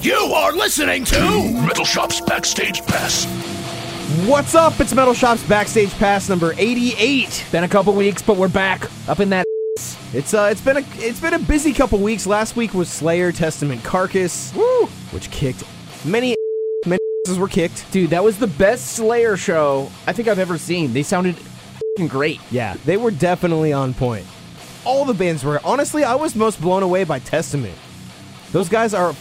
You are listening to Metal Shop's Backstage Pass. What's up? It's Metal Shop's Backstage Pass number 88. Been a couple weeks, but we're back up in that. It's uh it's been a it's been a busy couple weeks. Last week was Slayer Testament Carcass, woo, which kicked many many asses were kicked. Dude, that was the best Slayer show I think I've ever seen. They sounded great. Yeah, they were definitely on point. All the bands were. Honestly, I was most blown away by Testament. Those guys are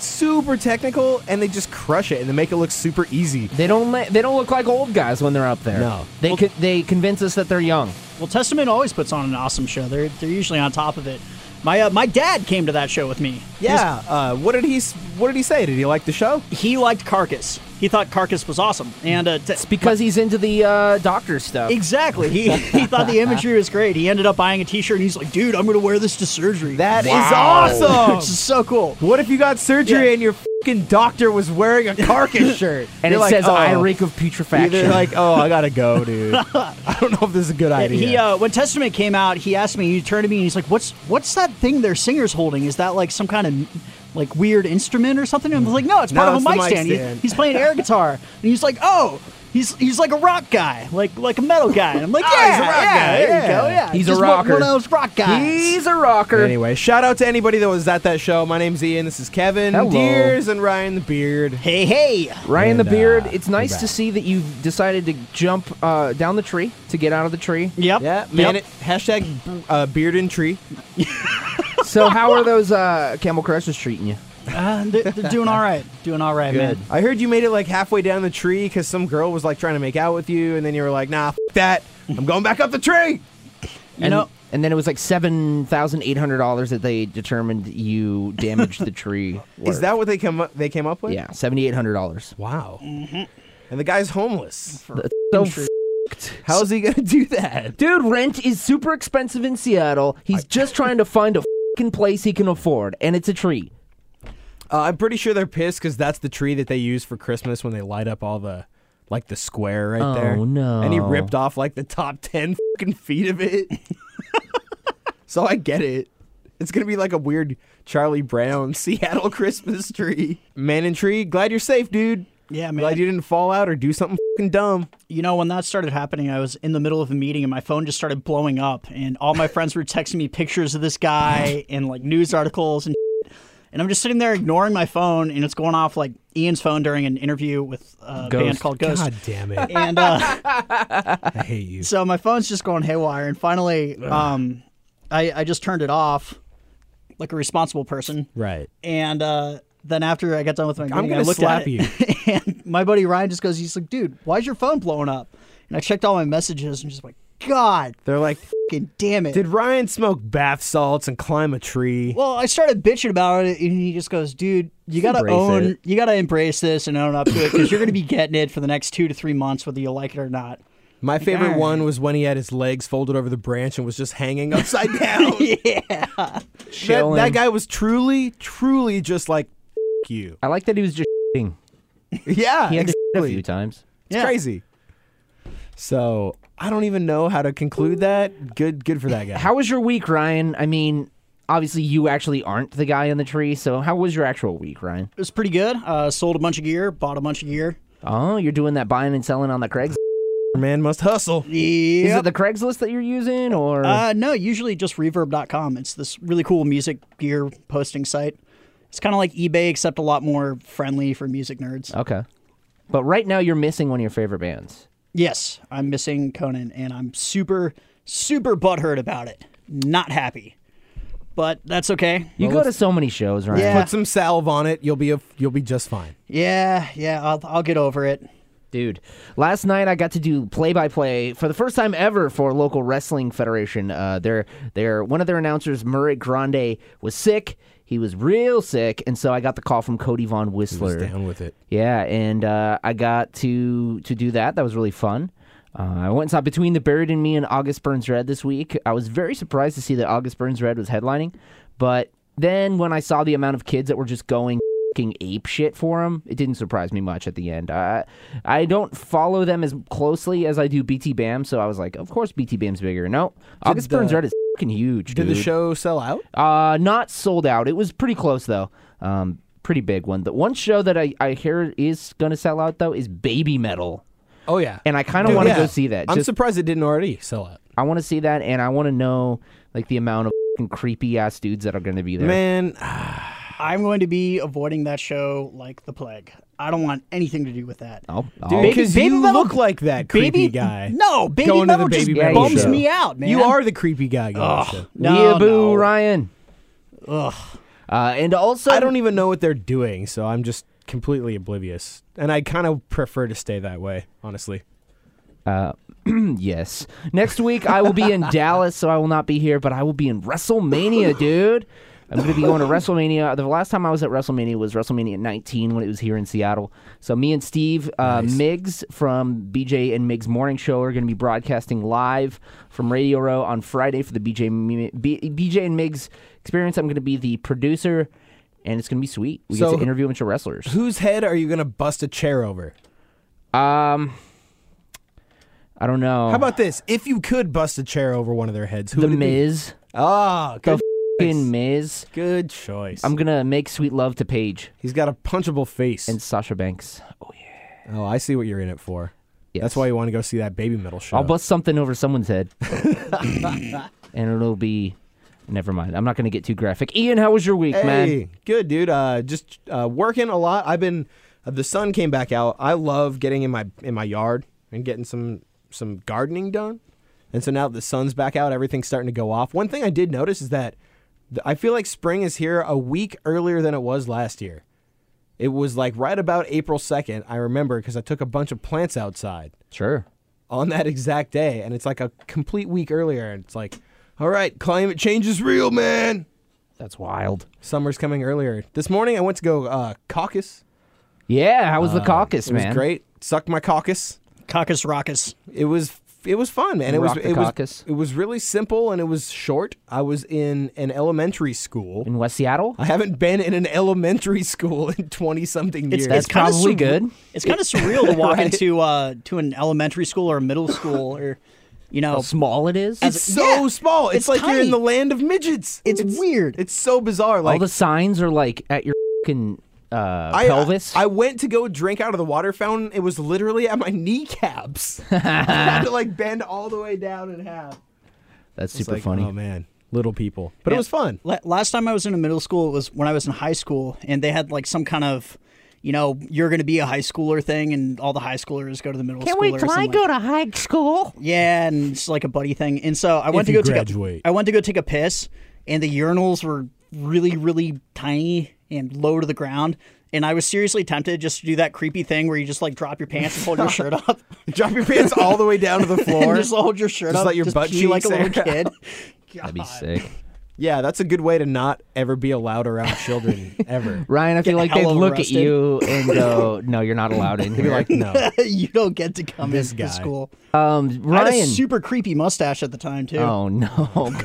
super technical and they just crush it and they make it look super easy. They don't let, they don't look like old guys when they're up there. No. They Well- co- they convince us that they're young. Well, Testament always puts on an awesome show. They're they're usually on top of it. My uh, my dad came to that show with me. Yeah. Uh, what did he What did he say? Did he like the show? He liked Carcass. He thought Carcass was awesome, and uh, t- It's because he's into the uh, doctor stuff. exactly he he thought the imagery was great. He ended up buying a T-shirt, and he's like, "Dude, I'm gonna wear this to surgery." That is Wow. awesome. which is so cool. What if you got surgery Yeah. and your fucking doctor was wearing a carcass shirt? and You're it like, says, oh. "I reek of putrefaction." They're like, oh, I gotta go, dude. I don't know if this is a good idea. He uh, when Testament came out, he asked me. He turned to me and he's like, "What's what's that thing their singer's holding? Is that like some kind of like weird instrument or something?" And I was like, "No, it's part No, of a mic mic stand. He- he's playing air guitar." And he's like, "Oh." He's, he's like a rock guy, like like a metal guy. And I'm like, Oh, yeah, he's a rock yeah, guy, there yeah. you go, yeah. He's a Just one- rocker. One of those rock guys. he's a rocker. Anyway, shout out to anybody that was at that show. My name's Ian. This is Kevin Hello. Deers and Ryan the Beard. hey, hey. Ryan And, the Beard, uh, it's nice to see that you've decided to jump uh, down the tree to get out of the tree. Yep. Yeah, man. Yep. It, hashtag uh, beard and tree. so how are those uh, camel crushers treating you? Uh, they're, they're doing all right. Doing all right, man. I heard you made it like halfway down the tree because some girl was like trying to make out with you, and then you were like, nah, f- that. I'm going back up the tree. You and, know, and then it was like seven thousand eight hundred dollars that they determined you damaged the tree. Is worth. that what they come up, they came up with? yeah seventy eight hundred dollars? Wow. And the guy's homeless. So How's he gonna do that? Dude, rent is super expensive in Seattle. He's just trying to find a fucking place he can afford, and it's a tree. Uh, I'm pretty sure they're pissed because that's the tree that they use for Christmas when they light up all the, like the square right Oh, there. Oh no. And he ripped off like the top ten fucking feet of it. so I get it. It's gonna be like a weird Charlie Brown Seattle Christmas tree. Man in tree, glad you're safe, dude. Yeah, man. Glad you didn't fall out or do something fucking dumb. You know, when that started happening, I was in the middle of a meeting and my phone just started blowing up, and all my friends were texting me pictures of this guy and like news articles and. shit. And I'm just sitting there ignoring my phone, and it's going off like Ian's phone during an interview with a band called Ghost. God damn it. And uh, I hate you. so my phone's just going haywire. And finally, um, I, I just turned it off like a responsible person. Right. And uh, then after I got done with my meeting, I'm gonna looked slap at it, and my buddy Ryan just goes, he's like, dude, why's your phone blowing up? And I checked all my messages and just like, God, They're like, fucking damn it. did Ryan smoke bath salts and climb a tree? well, I started bitching about it, and he just goes, "Dude, you gotta embrace own, it. you gotta embrace this and own up to it because you're gonna be getting it for the next two to three months, whether you like it or not." My favorite Alright. one was when he had his legs folded over the branch and was just hanging upside down. yeah, that, that guy was truly, truly just like F- you. I like that he was just shitting. Yeah, He had to shit a exactly. few times. It's Yeah. crazy. So I don't even know how to conclude that. Good, good for that guy. How was your week, Ryan? I mean, obviously you actually aren't the guy in the tree, so how was your actual week, Ryan? it was pretty good. Uh, sold a bunch of gear, bought a bunch of gear. Oh, you're doing that buying and selling on the Craigslist. man must hustle? Is Yeah. it the Craigslist that you're using, or Uh, no, usually just reverb.com. It's this really cool music gear posting site. It's kind of like eBay, except a lot more friendly for music nerds. okay? But right now you're missing one of your favorite bands. Yes, I'm missing Conan, and I'm super, super butthurt about it. Not happy, but that's okay. You go to so many shows, right? Yeah. Put some salve on it. You'll be a, you'll be just fine. Yeah, yeah, I'll, I'll get over it. Dude, last night I got to do play-by-play for the first time ever for local wrestling federation. Uh, their their one of their announcers, Murray Grande, was sick. He was real sick, and so I got the call from Cody Von Whistler. down with it. Yeah, and uh, I got to to do that. That was really fun. Uh, I went and saw Between the Buried and Me and August Burns Red this week. I was very surprised to see that August Burns Red was headlining, but then when I saw the amount of kids that were just going fing ape shit for him, it didn't surprise me much at the end. Uh, I don't follow them as closely as I do BT Bam, so I was like, of course BT Bam's bigger. No, August Burns Red is fucking huge. Did the show sell out? Uh, not sold out. It was pretty close though. Um, pretty big one. The one show that I, I hear is gonna sell out though is Baby Metal, Oh yeah. and I kind of want to yeah. go see that. I'm Just surprised it didn't already sell out. I want to see that, and I want to know like the amount of fing creepy ass dudes that are gonna be there. Man, I'm going to be avoiding that show like the plague. I don't want anything to do with that. Oh, oh. dude, because Baby you Metal- look like that creepy baby guy. No, baby Going to the metal just Baby Metal bums show. me out, man. You are the creepy guy. Going to the show. no, Weeaboo, no. Ryan. Ugh. Uh, and also, I don't even know what they're doing, so I'm just completely oblivious. And I kind of prefer to stay that way, honestly. Uh, yes. Next week I will be in Dallas, so I will not be here, but I will be in WrestleMania, dude. I'm going to be going to WrestleMania. The last time I was at WrestleMania was WrestleMania 19 when it was here in Seattle. So me and Steve uh, Nice. Miggs from BJ and Miggs Morning Show are going to be broadcasting live from Radio Row on Friday for the BJ B- BJ and Miggs experience. I'm going to be the producer, and it's going to be sweet. We So- get to interview a bunch of wrestlers. Whose head are you going to bust a chair over? Um, I don't know. How about this? If you could bust a chair over one of their heads, who the would it be? Miz? Oh, The good, fucking Miz. good choice. I'm gonna make sweet love to Paige He's got a punchable face. and Sasha Banks. Oh yeah. oh, I see what you're in it for. Yes. That's why you want to go see that baby metal show. I'll bust something over someone's head, and it'll be. Never mind. I'm not gonna get too graphic. Ian, how was your week, Hey, man? good dude. Uh, just uh, working a lot. I've been. Uh, the sun came back out. I love getting in my in my yard and getting some some gardening done. And so now that the sun's back out, everything's starting to go off. One thing I did notice is that th- I feel like spring is here a week earlier than it was last year. It was like right about April 2nd, I remember, because I took a bunch of plants outside Sure. on that exact day. And it's like a complete week earlier. And it's like, all right, climate change is real, man. That's wild. Summer's coming earlier. This morning I went to go uh, caucus. Yeah. How was the caucus, Uh, It was man? great. Sucked my caucus. Caucus Raucus. It was it was fun, man. It was Rock the it was it was really simple and it was short. I was in an elementary school. In West Seattle. I haven't been in an elementary school in twenty something years. It's, That's it's kinda probably sur- good. It's kind of surreal to walk Right. into uh, to an elementary school or a middle school or, you know, How small it is. It's so yeah, small. It's, it's like you're in the land of midgets. It's weird. It's so bizarre. Like All the signs are like at your fucking uh, I, pelvis. I, I went to go drink out of the water fountain. It was literally at my kneecaps. I had to like bend all the way down in half. That's It's super like, funny. Oh man, little people. But it Yeah. was fun. La- last time I was in a middle school it was when I was in high school, and they had like some kind of, you know, you're going to be a high schooler thing, and all the high schoolers go to the middle school. or something like- to high school? Yeah, and it's like a buddy thing. And so I went If to you go graduate. take a, I went to go take a piss, and the urinals were really, really tiny and low to the ground. And I was seriously tempted just to do that creepy thing where you just like drop your pants and hold your shirt up, Drop your pants all the way down to the floor. and just hold your shirt Just up, let your just butt pee like a little air kid. That'd be sick. Yeah, that's a good way to not ever be allowed around children ever. Ryan, I feel Get like they'd look arrested. at you and go, "No, you're not allowed in Be here." like, no. you don't get to come This into guy. school. um, I had a Ryan. super creepy mustache at the time too. Oh no!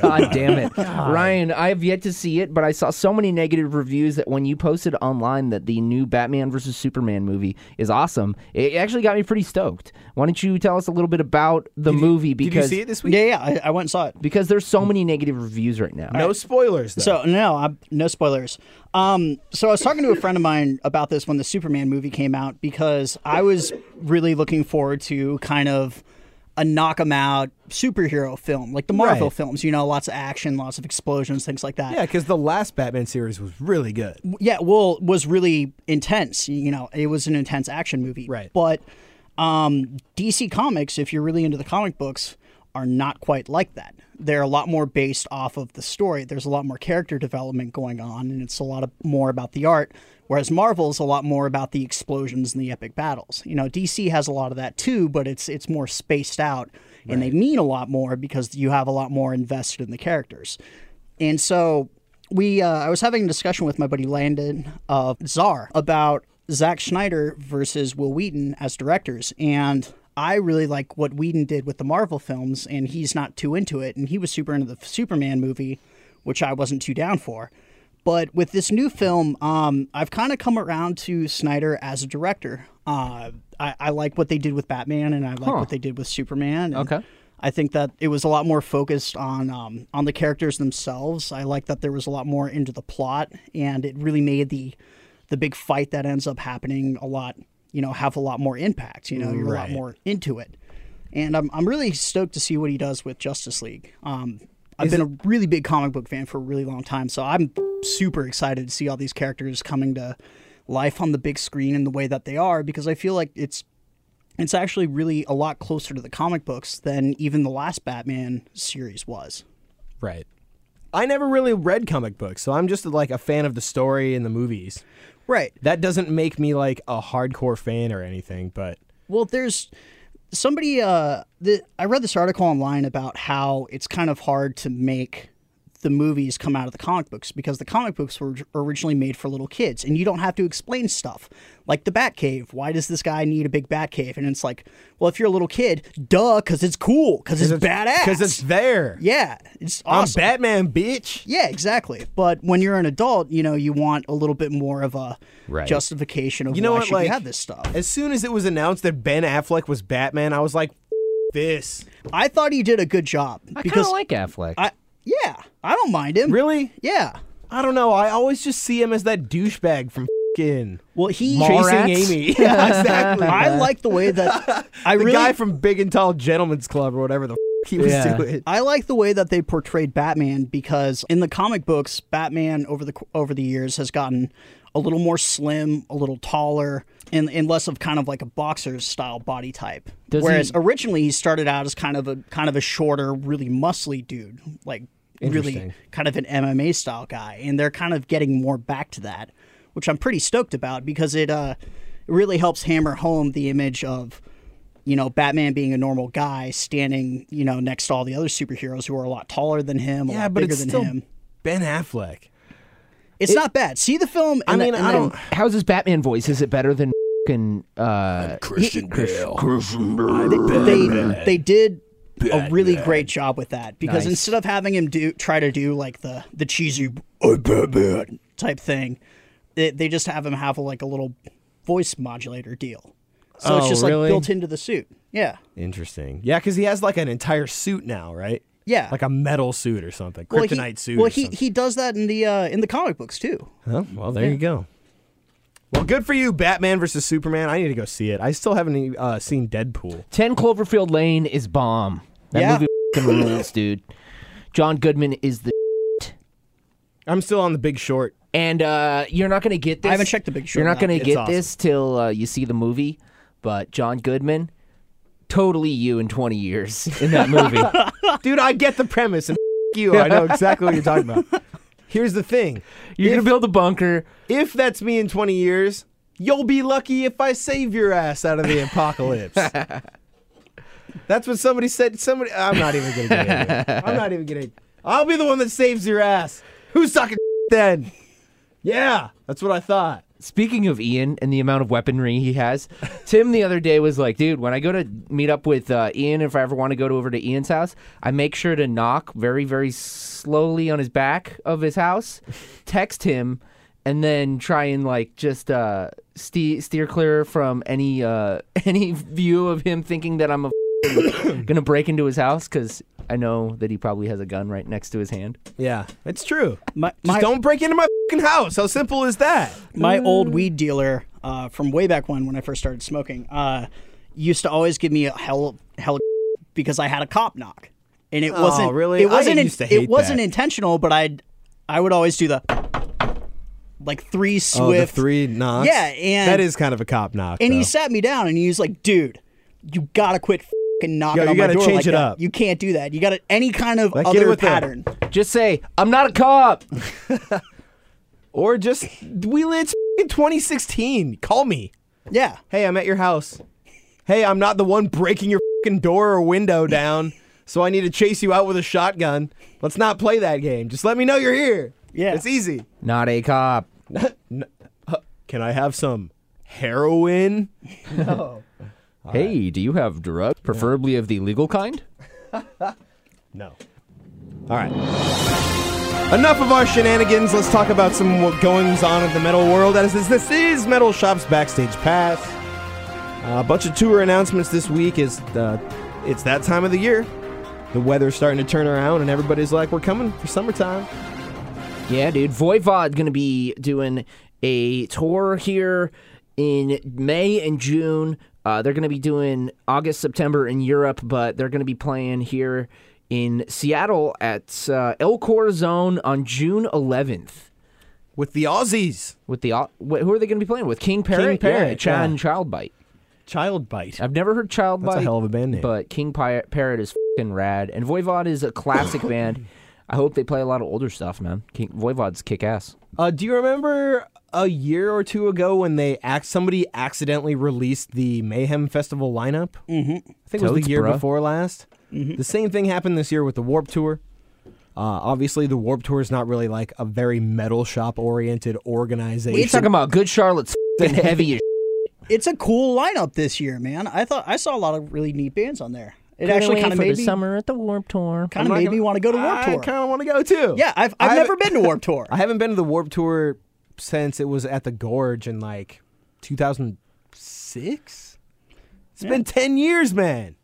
God damn it, Ryan! I have yet to see it, but I saw so many negative reviews that when you posted online that the new Batman versus Superman movie is awesome, it actually got me pretty stoked. Why don't you tell us a little bit about the movie? Did you see it this week? Yeah, yeah, I, I went and saw it. because there's so many negative reviews right now. No spoilers. Though. So no, I, no spoilers. Um, so I was talking to a friend of mine about this when the Superman movie came out because I was really looking forward to kind of a knock 'em out superhero film, like the Marvel Right. films. You know, lots of action, lots of explosions, things like that. yeah, because the last Batman series was really good. yeah, well, was really intense. You know, it was an intense action movie. Right. But um, DC Comics, if you're really into the comic books, are not quite like that. They're a lot more based off of the story. There's a lot more character development going on, and it's a lot of, more about the art. Whereas Marvel's a lot more about the explosions and the epic battles. You know, DC has a lot of that too, but it's it's more spaced out, and they mean a lot more because you have a lot more invested in the characters. And so we uh, I was having a discussion with my buddy Landon of Czar about Zack Snyder versus Will Wheaton as directors, and I really like what Whedon did with the Marvel films, and he's not too into it, and he was super into the Superman movie, which I wasn't too down for. But with this new film, um, I've kind of come around to Snyder as a director. Uh, I, I like what they did with Batman, and I like Huh. what they did with Superman. and Okay. I think that it was a lot more focused on um, on the characters themselves. I like that there was a lot more into the plot, and it really made the the big fight that ends up happening a lot. You know, have a lot more impact. You know, you're a lot more into it, and I'm I'm really stoked to see what he does with Justice League. Um, I've Is been a really big comic book fan for a really long time, so I'm super excited to see all these characters coming to life on the big screen in the way that they are because I feel like it's it's actually really a lot closer to the comic books than even the last Batman series was. Right. I never really read comic books, so I'm just like a fan of the story and the movies. Right. That doesn't make me like a hardcore fan or anything, but Well, there's somebody. Uh, the, I read this article online about how it's kind of hard to make the movies come out of the comic books because the comic books were originally made for little kids, and you don't have to explain stuff like the Batcave. Why does this guy need a big Batcave? And it's like, well, if you're a little kid, duh, because it's cool, because it's, badass, because it's there. yeah, it's I'm awesome. Batman, bitch. Yeah, exactly. But when you're an adult, you know, you want a little bit more of a Right. justification of You know why what? should Like, you have this stuff. as soon as it was announced that Ben Affleck was Batman, I was like, this. I thought he did a good job I kind because of like Affleck. I yeah, I don't mind him. Really? Yeah. I don't know. I always just see him as that douchebag from fing Well, he Mallrats? Chasing Amy. yeah, exactly. I like the way that I the really guy from Big and Tall Gentlemen's Club or whatever the f- he was Yeah. doing. I like the way that they portrayed Batman because in the comic books, Batman over the over the years has gotten a little more slim, a little taller, and, and less of kind of like a boxer's style body type. Does Whereas he- originally he started out as kind of a kind of a shorter, really muscly dude, like really kind of an MMA style guy, and they're kind of getting more back to that, which I'm pretty stoked about because it uh it really helps hammer home the image of you know, Batman being a normal guy standing, you know, next to all the other superheroes who are a lot taller than him, a Yeah, lot but bigger it's than still him. Ben Affleck. It's not bad. See the film. I and mean, then- I and don't. then- How's his Batman voice? Is it better than fucking uh, Christian Bale. They they did a really great job with that because Nice. instead of having him do try to do like the the cheesy "I'm Batman" type thing, they, they just have him have a, like a little voice modulator deal. So it's Oh, just really? like built into the suit. Yeah, Interesting. Yeah, because he has like an entire suit now, right? yeah. Like a metal suit or something, Well, kryptonite he, suit. Well, or he something. he does that in the uh, in the comic books too. Oh, well, there you go. Well, good for you, Batman versus Superman. I need to go see it. I still haven't uh, seen Deadpool. 10 Cloverfield Lane is bomb. That Yeah. movie rules, dude. John Goodman is the I'm still on The Big Short. and uh, you're not gonna get this. I haven't checked The Big Short You're not gonna get awesome. this till uh, you see the movie. But John Goodman, totally you in 20 years in that movie. Dude, I get the premise, and you. I know exactly what you're talking about. Here's the thing You're gonna build a bunker. if that's me in 20 years, you'll be lucky if I save your ass out of the apocalypse. That's what somebody said. Somebody, I'm not even gonna get it. I'm not even gonna. I'll be the one that saves your ass. Who's sucking then? Yeah, that's what I thought. Speaking of Ian and the amount of weaponry he has, Tim the other day was like, dude, when I go to meet up with uh, Ian, if I ever want to go to, over to Ian's house, I make sure to knock very, very slowly on his back of his house, text him, and then try and like just uh, ste- steer clear from any uh, any view of him thinking that I'm a gonna break into his house because I know that he probably has a gun right next to his hand. Yeah, it's true. My Just my, don't break into my fucking house. How simple is that? my old weed dealer uh, from way back when when I first started smoking uh, used to always give me a hell hell because I had a cop knock, and it Oh, wasn't really? It wasn't. used to hate it wasn't that. intentional, but I I would always do the like three Oh, the swift. three knocks. Yeah, and- that is kind of a cop knock. and he sat me down and he was like, "Dude, you gotta quit." Fucking knocking Yo, you my gotta door change like it that. up. You can't do that. You got to any kind of Like, get it other with the- pattern. Just say, I'm not a cop. or just we it's in 2016. Call me. Yeah, Hey, I'm at your house. Hey, I'm not the one breaking your fucking door or window down, so I need to chase you out with a shotgun. Let's not play that game. Just let me know you're here. Yeah. It's easy. Not a cop. Can I have some heroin? Hey, do you have drugs, preferably of the legal kind? No. All right. Enough of our shenanigans. Let's talk about some what goings on in the metal world. As this, this is Metal Shop's backstage pass. a bunch of tour announcements this week. Is uh, it's that time of the year. The weather's starting to turn around, and everybody's like, "We're coming for summertime." Yeah, dude. Voivod gonna be doing a tour here in May and June. Uh, they're gonna be doing August, September in Europe, but they're gonna be playing here in Seattle at uh, El Corazon on June 11th. With the Aussies, With the who are they gonna be playing with? King Parrot, Parrot, yeah, Chan yeah. Child Bite. Child Bite. I've never heard Child Bite. That's a hell of a band name. But King Parrot is fucking rad, and Voivod is a classic band. I hope they play a lot of older stuff, man. King Voivod's kick ass. Uh, do you remember a year or two ago when they ac- somebody accidentally released the Mayhem Festival lineup? Mm-hmm. I think it was the year bruh. before last. The same thing happened this year with the Warped Tour. Uh, obviously, the Warped Tour is not really like a very metal shop oriented organization. We're talking about Good Charlotte's fucking heavy as It's a cool lineup this year, man. I thought I saw a lot of really neat bands on there. It Couldn't actually kind of made the me summer at the Warped Tour. kind of made me want to go to Warp I Tour. kind of want to go too. Yeah, I've I I've never been to Warped Tour. I haven't been to the Warped Tour since it was at the Gorge in like 2006. It's been 10 years, man.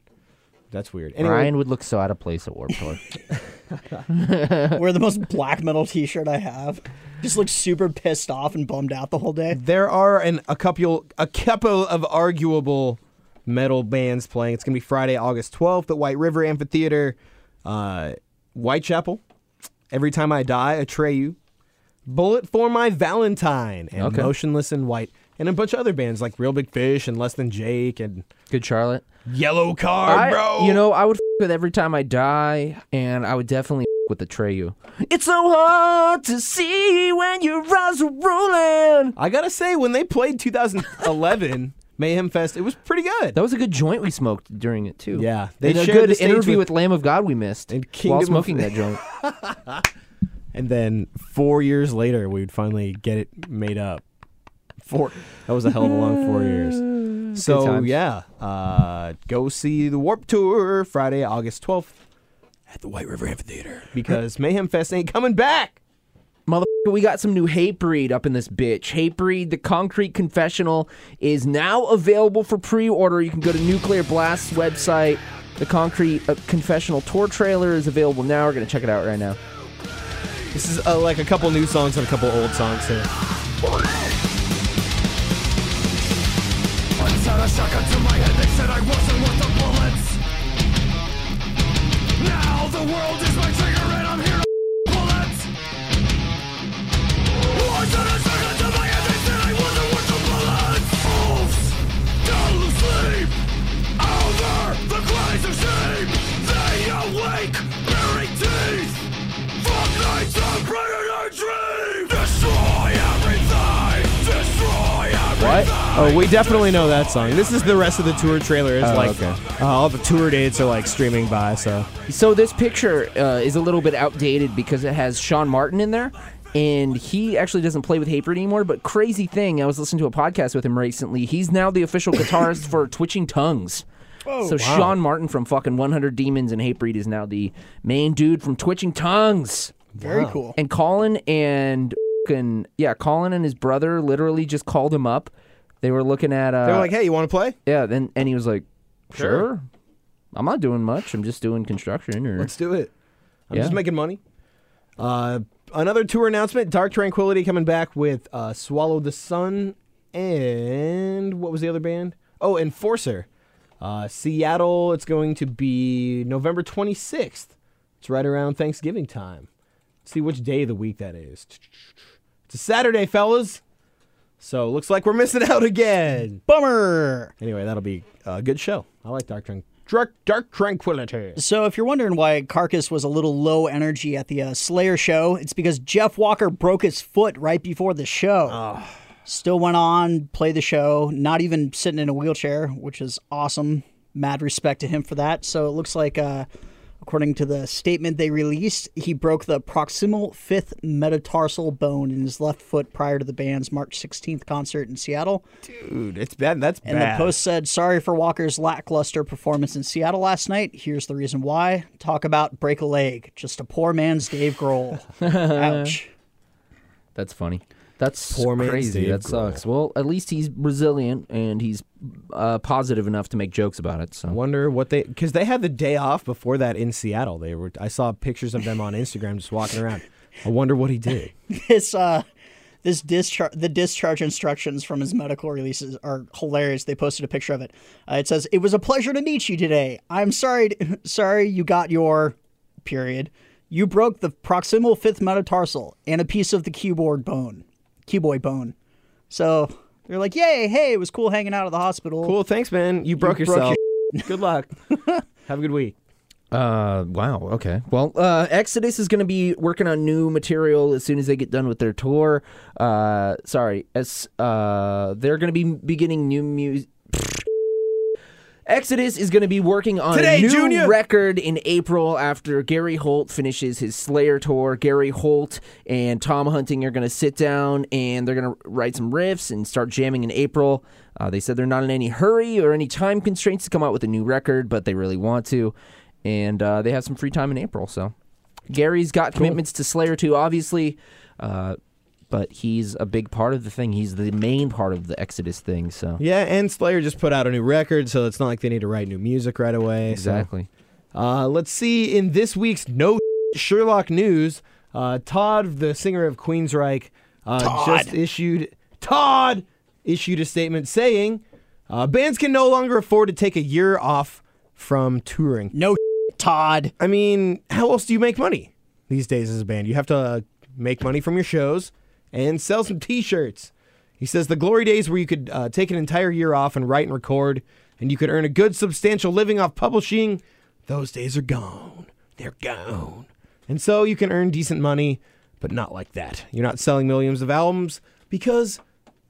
That's weird. Anyway, Ryan would look so out of place at Warped Tour. Wear the most black metal T-shirt I have. Just look super pissed off and bummed out the whole day. There are an, a couple a couple of arguable metal bands playing. It's gonna be Friday, August twelfth at White River Amphitheater, uh, Whitechapel. Every time I die, Atreyu, Bullet for My Valentine, and Okay. Motionless in White, and a bunch of other bands like Real Big Fish and Less Than Jake and Good Charlotte. Yellowcard, I- bro. You know, I would f- with every time I die, and I would definitely f- with Atreyu. It's so hard to see when your eyes are rolling. I gotta say, when they played 2011 Mayhem Fest, it was pretty good. That was a good joint we smoked during it too. Yeah, they and a shared good the interview with- with, Lamb of God we missed And while of- smoking that joint. And then four years later, we would finally get it made up. Four. That was a hell of a long four years. So yeah, uh, go see the Warped Tour Friday, August twelfth, at the White River Amphitheater because Mayhem Fest ain't coming back. Motherfucker, we got some new Hatebreed up in this bitch. Hatebreed, the Concrete Confessional is now available for pre-order. You can go to Nuclear Blast's website. The Concrete uh, Confessional tour trailer is available now. We're gonna check it out right now. This is uh, like a couple new songs and a couple old songs here. We definitely know that song. This is the rest of the tour trailer. It's Oh, like okay. uh, all the tour dates are like streaming by. So So this picture uh, is a little bit outdated because it has Sean Martin in there, and he actually doesn't play with Hatebreed anymore. But crazy thing, I was listening to a podcast with him recently. He's now the official guitarist for Twitching Tongues. so Sean Martin from fucking 100 Demons and Hatebreed is now the main dude from Twitching Tongues. Very cool. And Colin and fucking yeah, Colin and his brother literally just called him up. They were looking at uh, they were like, "Hey, you want to play? yeah, then and he was like, Sure. sure. I'm not doing much. I'm just doing construction or Let's do it. I'm Yeah. just making money." Uh, another tour announcement: Dark Tranquillity coming back with uh, Swallow the Sun and what was the other band? Oh, Enforcer. Uh, Seattle. It's going to be November 26th. It's right around Thanksgiving time. Let's see which day of the week that is. It's a Saturday, fellas. So looks like we're missing out again. Bummer. Anyway, that'll be a good show. I like Dark Tran- Dark, Dark Tranquillity. So, if you're wondering why Carcass was a little low energy at the uh, Slayer show, it's because Jeff Walker broke his foot right before the show. Still went on, played the show, not even sitting in a wheelchair, which is awesome. Mad respect to him for that. So, it looks like, uh, According to the statement they released, he broke the proximal fifth metatarsal bone in his left foot prior to the band's March 16th concert in Seattle. Dude, it's bad. That's And bad. And the post said, Sorry for Walker's lackluster performance in Seattle last night. Here's the reason why. Talk about break a leg. Just a poor man's Dave Grohl. Ouch. That's funny. That's Poor crazy. Dave that sucks. Well, at least he's resilient and he's uh, positive enough to make jokes about it. So I Wonder what they because they had the day off before that in Seattle. They were I saw pictures of them on Instagram just walking around. I wonder what he did. this uh this discharge the discharge instructions from his medical releases are hilarious they posted a picture of it uh, it says it was a pleasure to meet you today i'm sorry sorry you got your period you broke the proximal fifth metatarsal and a piece of the keyboard bone keyboy bone so they're like yay hey it was cool hanging out at the hospital Cool, thanks, man. You broke broke yourself. Good luck. Have a good week. Uh, wow. Okay. Well, uh, Exodus is going to be working on new material as soon as they get done with their tour. Uh, sorry, as uh, they're going to be beginning new music. Exodus is going to be working on Today, a new Junior! record in April after Gary Holt finishes his Slayer tour. Gary Holt and Tom Hunting are going to sit down and they're going to write some riffs and start jamming in April. Uh, they said they're not in any hurry or any time constraints to come out with a new record, but they really want to. And uh, they have some free time in April. So Gary's got commitments to Slayer too, obviously. Uh, but he's a big part of the thing. He's the main part of the Exodus thing. So Yeah, and Slayer just put out a new record, so it's not like they need to write new music right away. so- exactly. Uh, let's see in this week's No Sherlock news. Uh, Todd, the singer of Queensryche, uh, just issued Todd issued a statement saying uh, bands can no longer afford to take a year off from touring. no todd I mean, how else do you make money these days as a band? You have to uh, make money from your shows and sell some T-shirts. He says the glory days where you could uh, take an entire year off and write and record, and you could earn a good, substantial living off publishing. Those days are gone. They're gone. And so you can earn decent money, but not like that. You're not selling millions of albums because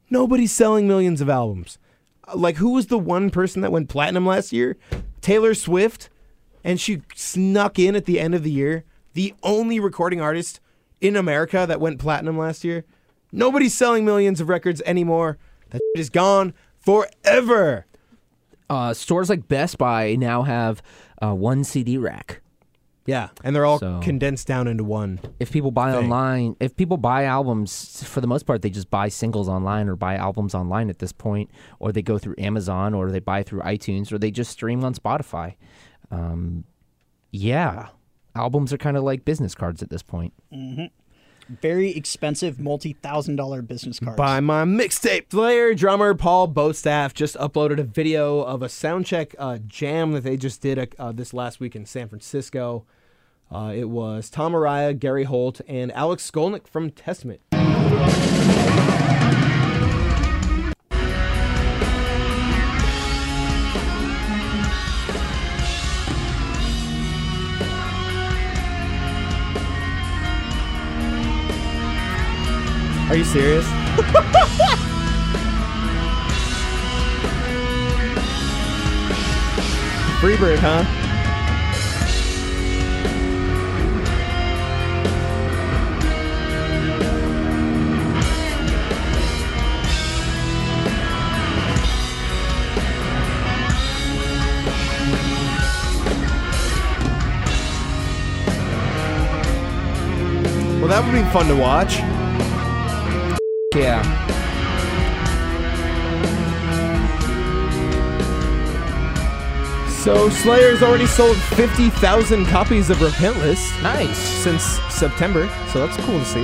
nobody's selling millions of albums. Uh, Like, who was the one person that went platinum last year? Taylor Swift and she snuck in at the end of the year. The only recording artist in America that went platinum last year. Nobody's selling millions of records anymore. That shit is gone forever. Uh, stores like Best Buy now have uh, one CD rack. Yeah, and they're all So- condensed down into one. If people buy Thing. online, if people buy albums, for the most part, they just buy singles online or buy albums online at this point, or they go through Amazon or they buy through iTunes or they just stream on Spotify. Um, yeah, albums are kind of like business cards at this point. Very expensive multi-thousand dollar business cards By my mixtape player, drummer Paul Bostaph just uploaded a video of a soundcheck uh, jam that they just did uh, this last week in San Francisco. Uh, it was Tom Araya, Gary Holt, and Alex Skolnick from Testament. Are you serious? Freebird, huh? Well, that would be fun to watch. Yeah. So Slayer's already sold 50,000 copies of Repentless Nice. since September, so that's cool to see.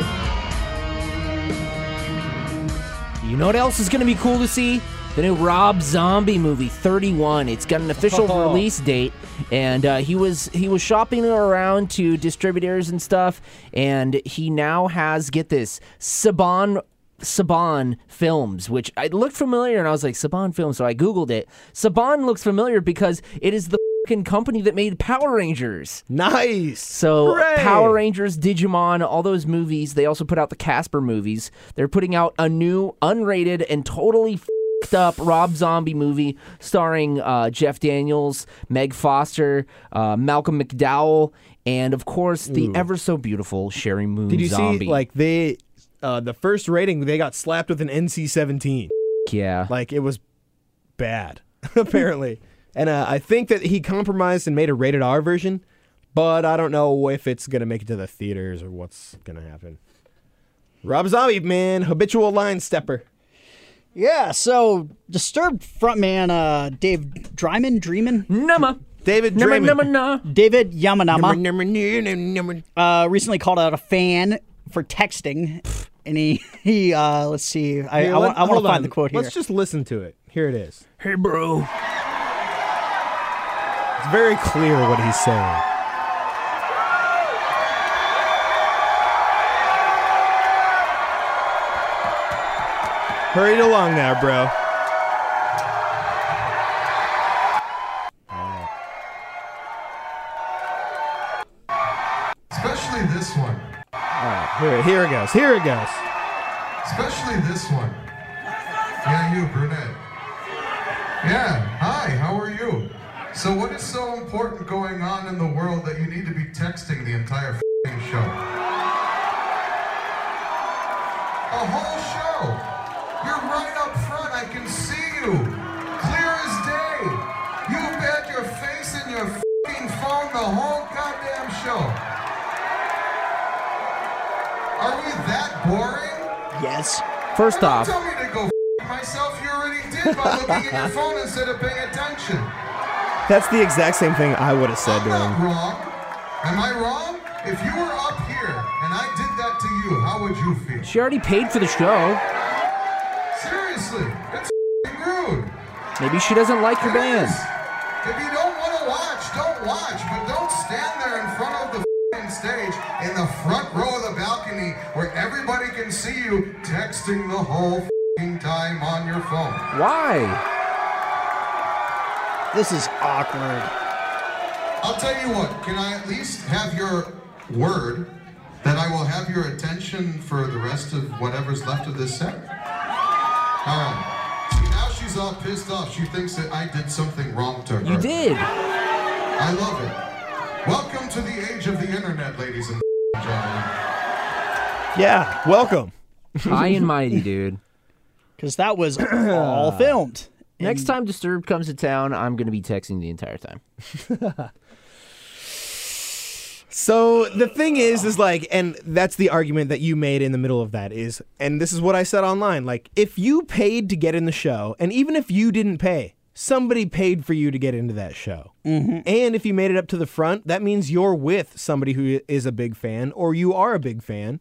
You know what else is going to be cool to see? The new Rob Zombie movie, 31. It's got an official Oh. release date, and uh, he was he was shopping around to distributors and stuff, and he now has get this Saban Saban Films, which I looked familiar, and I was like Saban Films, so I googled it. Saban looks familiar because it is the fucking company that made Power Rangers. Nice. So Hooray! Power Rangers, Digimon, all those movies. They also put out the Casper movies. They're putting out a new unrated and totally f- fed up Rob Zombie movie starring uh, Jeff Daniels, Meg Foster, uh, Malcolm McDowell, and of course the ever so beautiful Sheri Moon Did you Zombie. see like they uh, the first rating they got slapped with an NC-17. yeah. Like it was bad apparently. And uh, I think that he compromised and made a rated R version, but I don't know if it's going to make it to the theaters or what's going to happen. Rob Zombie, man, habitual line stepper. Yeah, so Disturbed frontman uh, Dave Dryman, Dreamin, Numma. David Numma, Draymond. numma, nah. David Yamanama, Number, number, number. uh, recently called out a fan for texting, and he he uh, let's see, I, Here, I, let- want, I want to find on. the quote here. Let's just listen to it. Here it is. Hey, bro. It's very clear what he's saying. Hurry it along now, bro. Here, here it goes. Here it goes. Especially this one. Yeah, you, brunette. Yeah, hi, how are you? So, what is so important going on in the world that you need to be texting the entire show? A whole show. Yes, First off, tell me to go f- myself. You already did by looking at your phone instead of paying attention. That's the exact same thing I would have said I'm to him. wrong. Am I wrong? If you were up here and I did that to you, how would you feel? she already paid for the show. Seriously, it's f***ing rude. Maybe she doesn't like your band. If you don't want to watch, don't watch, but don't stand there in front of the f***ing stage in the front everybody can see you texting the whole f***ing time on your phone. Why? this is awkward. I'll tell you what, can I at least have your word that I will have your attention for the rest of whatever's left of this set? Alright. See, now she's all pissed off. She thinks that I did something wrong to her. You did. I love it. Welcome to the age of the internet, ladies and gentlemen. Yeah, welcome. High and mighty, dude. Because that was all filmed. Next time Disturbed comes to town, I'm going to be texting the entire time. So the thing is, is like, and that's the argument that you made in the middle of that is, and this is what I said online. Like, if you paid to get in the show, and even if you didn't pay, somebody paid for you to get into that show. Mm-hmm. And if you made it up to the front, that means you're with somebody who is a big fan, or you are a big fan.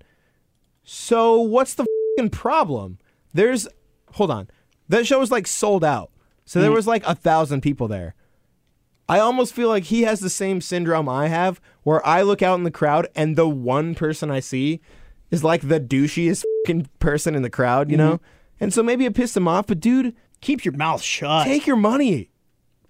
So what's the fucking problem? There's, hold on, that show was like sold out. So there mm. was like a thousand people there. I almost feel like he has the same syndrome I have, where I look out in the crowd and the one person I see is like the douchiest fucking person in the crowd, you know? Mm-hmm. And so maybe it pissed him off, but dude, Keep your mouth shut. take your money.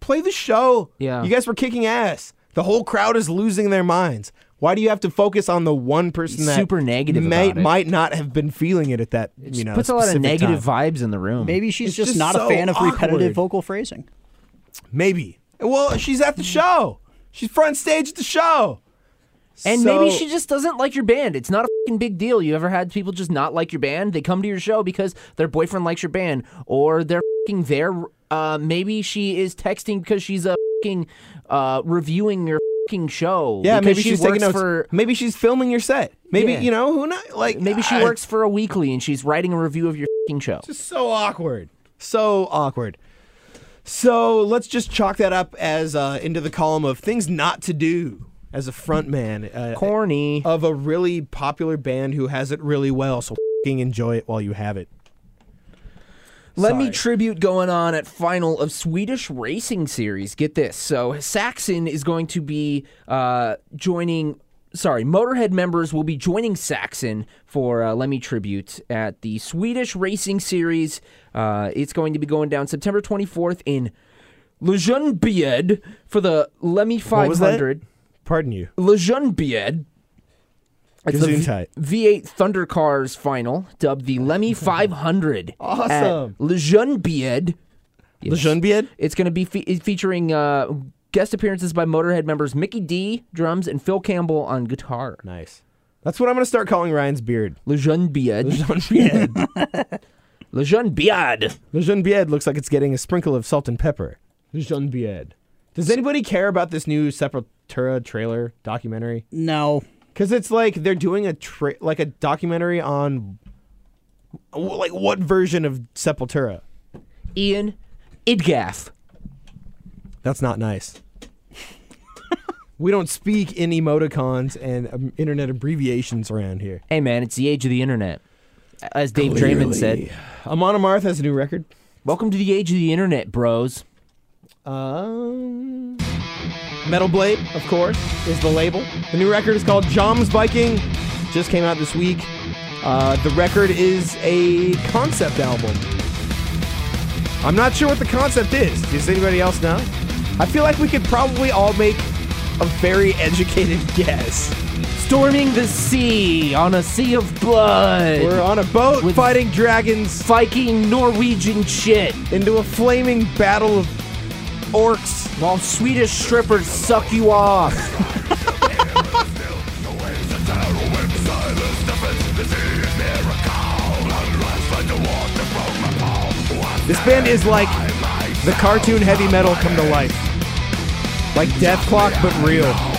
Play the show. Yeah. You guys were kicking ass. The whole crowd is losing their minds. Why do you have to focus on the one person that Super negative may, about it. might not have been feeling it at that you know Puts a lot of negative time. vibes in the room. Maybe she's just, just not so a fan of repetitive awkward. vocal phrasing. Maybe. Well, she's at the show. She's front stage at the show. And maybe she just doesn't like your band. It's not a fucking big deal. You ever had people just not like your band? They come to your show because their boyfriend likes your band, or they're fucking there. Uh, maybe she is texting because she's a fucking uh, reviewing your fucking show. Yeah, maybe she she's taking notes. for. maybe she's filming your set. Maybe Yeah. you know who not like Maybe she I- works for a weekly and she's writing a review of your fucking show. Just so awkward. So awkward. So let's just chalk that up as uh, into the column of things not to do as a front man uh, Corny. of a really popular band who has it really well. So enjoy it while you have it. Let me Sorry. tribute going on at final of Swedish Racing Series. Get this. So Saxon is going to be uh, joining. Sorry, Motorhead members will be joining Saxon for uh, Lemmy Tribute at the Swedish Racing Series. Uh, it's going to be going down September 24th in Ljungbyhed for the Lemmy What was that? 500. Pardon you. Ljungbyhed It's the Gesundheit. V- V8 Thunder Cars final, dubbed the Lemmy 500. Awesome. At Le Jeune Bied. Le Jeune Bied? It's going to be fe- featuring uh, guest appearances by Motorhead members Mikkey Dee, drums, and Phil Campbell on guitar. Nice. That's what I'm going to start calling Ryan's beard. Le Jeune Bied. Le Jeune Bied. Le Jeune Bied. Le Jeune Bied looks like it's getting a sprinkle of salt and pepper. Le Jeune Bied. Does anybody care about this new Sepultura trailer documentary? No. Because it's like they're doing a tra- like a documentary on like what version of Sepultura. Ian Idgaff. That's not nice. we don't speak in emoticons and um, internet abbreviations around here. Hey, man, it's the age of the internet. As Dave Draymond said. Amon Amarth has a new record. Welcome to the age of the internet, bros. Um, Metal Blade, of course, is the label. The new record is called Jomsviking. Just came out this week. Uh, the record is a concept album. I'm not sure what the concept is. Does anybody else know? I feel like we could probably all make a very educated guess. Storming the sea on a sea of blood. We're on a boat With- fighting dragons Viking Norwegian shit. into a flaming battle of orcs. While Swedish strippers suck you off. This band is like the cartoon heavy metal come to life. Like Dethklok, but real.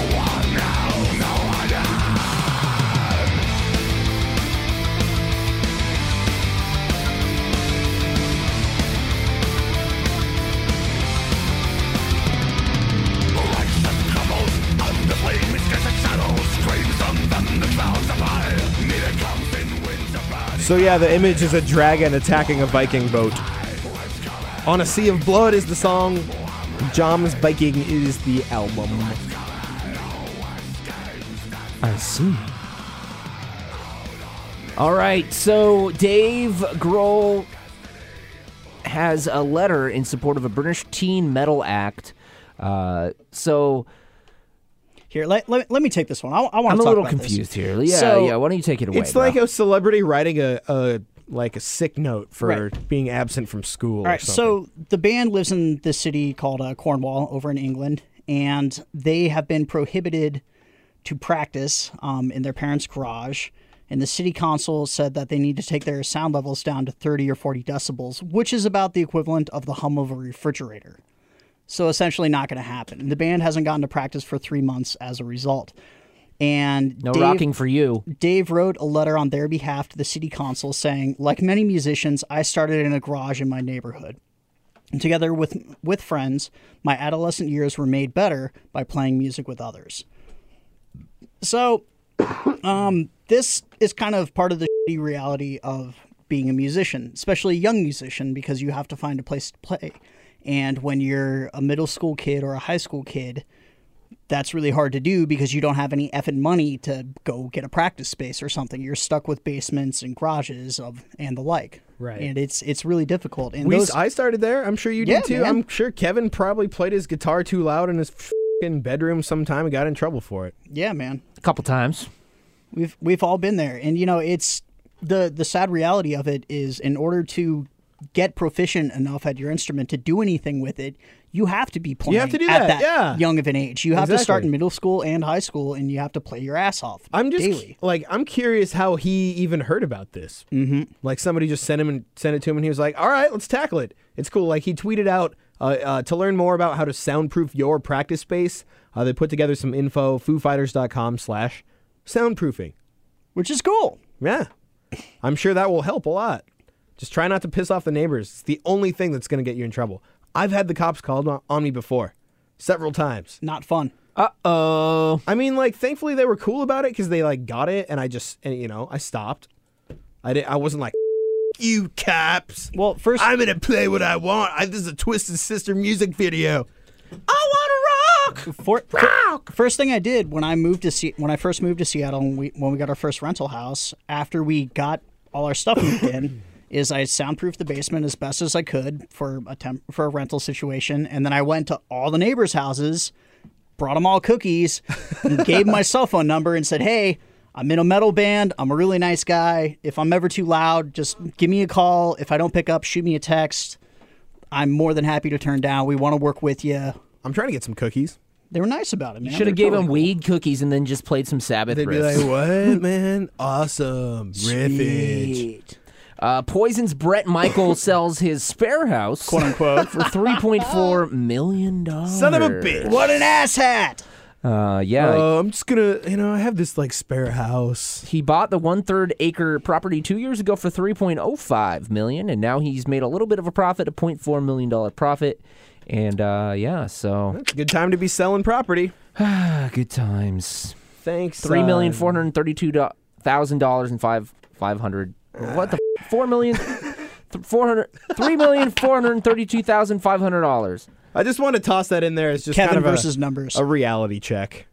So yeah, the image is a dragon attacking a Viking boat. On a Sea of Blood is the song. Jomsviking is the album. I see. All right, so Dave Grohl has a letter in support of a British teen metal act. Uh, so Here, let, let, let me take this one. I, I want I'm a little about this. confused here. Yeah, So- yeah. Why don't you take it away? It's bro? like a celebrity writing a, a like a sick note for Right. being absent from school. All or right, something. so the band lives in this city called uh, Cornwall over in England, and they have been prohibited to practice um, in their parents' garage. And the city council said that they need to take their sound levels down to 30 or 40 decibels, which is about the equivalent of the hum of a refrigerator. So essentially, not going to happen. And the band hasn't gotten to practice for three months as a result. And no Dave- rocking for you. Dave wrote a letter on their behalf to the city council saying, like many musicians, I started in a garage in my neighborhood. And together with with friends, my adolescent years were made better by playing music with others. So, um, this is kind of part of the shitty reality of being a musician, especially a young musician, because you have to find a place to play. And when you're a middle school kid or a high school kid, that's really hard to do because you don't have any effing money to go get a practice space or something. You're stuck with basements and garages of and the like. Right. And it's it's really difficult. And we, those, I started there. I'm sure you Yeah, did too. man. I'm sure Kevin probably played his guitar too loud in his fing bedroom sometime and got in trouble for it. yeah, man. A couple times. We've we've all been there. And you know, it's the the sad reality of it is in order to get proficient enough at your instrument to do anything with it, you have to be playing you have to do at that, yeah. young of an age. You have to start in middle school and high school and you have to play your ass off I'm just daily. like I'm curious how he even heard about this. Mm-hmm. Like somebody just sent him and sent it to him, and he was like, "All right, let's tackle it. It's cool." Like he tweeted out uh, uh, to learn more about how to soundproof your practice space. Uh, they put together some info. FooFighters.com/slash soundproofing. Which is cool. Yeah, I'm sure that will help a lot. Just try not to piss off the neighbors. It's the only thing that's going to get you in trouble. I've had the cops called on, on me before, several times. Not fun. Uh oh. I mean, like, thankfully they were cool about it because they like got it, and I just, and, you know, I stopped. I didn't. I wasn't like, you cops. Well, first I'm gonna play what I want. I, this is a Twisted Sister music video. I want to rock. For, for- first thing I did when I moved to Se- when I first moved to Seattle and we, when we got our first rental house after we got all our stuff moved in is I soundproofed the basement as best as I could for a temp- for a rental situation and then I went to all the neighbors' houses, brought them all cookies, and gave 'em my cell phone number and said, "Hey, I'm in a metal band. I'm a really nice guy. If I'm ever too loud, just give me a call. If I don't pick up, shoot me a text. I'm more than happy to turn down. We want to work with you. I'm trying to get some cookies. They were nice about it, man. Should have They're gave him totally weed cookies and then just played some Sabbath They'd be like, "What, man? Awesome, riffage." Sweet. Uh, Poison's Bret Michael sells his spare house Quote unquote. for three point four million dollars. Son of a bitch. what an asshat! Uh, yeah. Uh, I'm just gonna, you know, I have this like spare house. he bought the one third acre property two years ago for three point oh five million, and now he's made a little bit of a profit, a point four million dollar profit. And uh, yeah, so good time to be selling property. ah, good times. Thanks. Three million uh, four hundred thirty-two thousand dollars and five five hundred. What the f- four million? th- Four hundred three million four hundred thirty-two thousand five hundred dollars. I just want to toss that in there as just Kevin kind of versus a, numbers. a reality check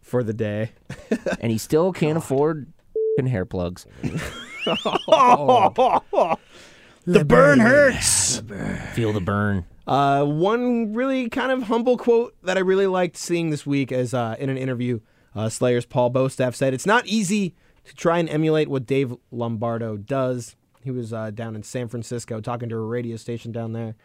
for the day. and he still can't afford f***ing hair plugs. the burn hurts. Feel the burn. Uh, one really kind of humble quote that I really liked seeing this week as uh, in an interview, uh, Slayer's Paul Bostaph said, "It's not easy to try and emulate what Dave Lombardo does." He was uh, down in San Francisco talking to a radio station down there.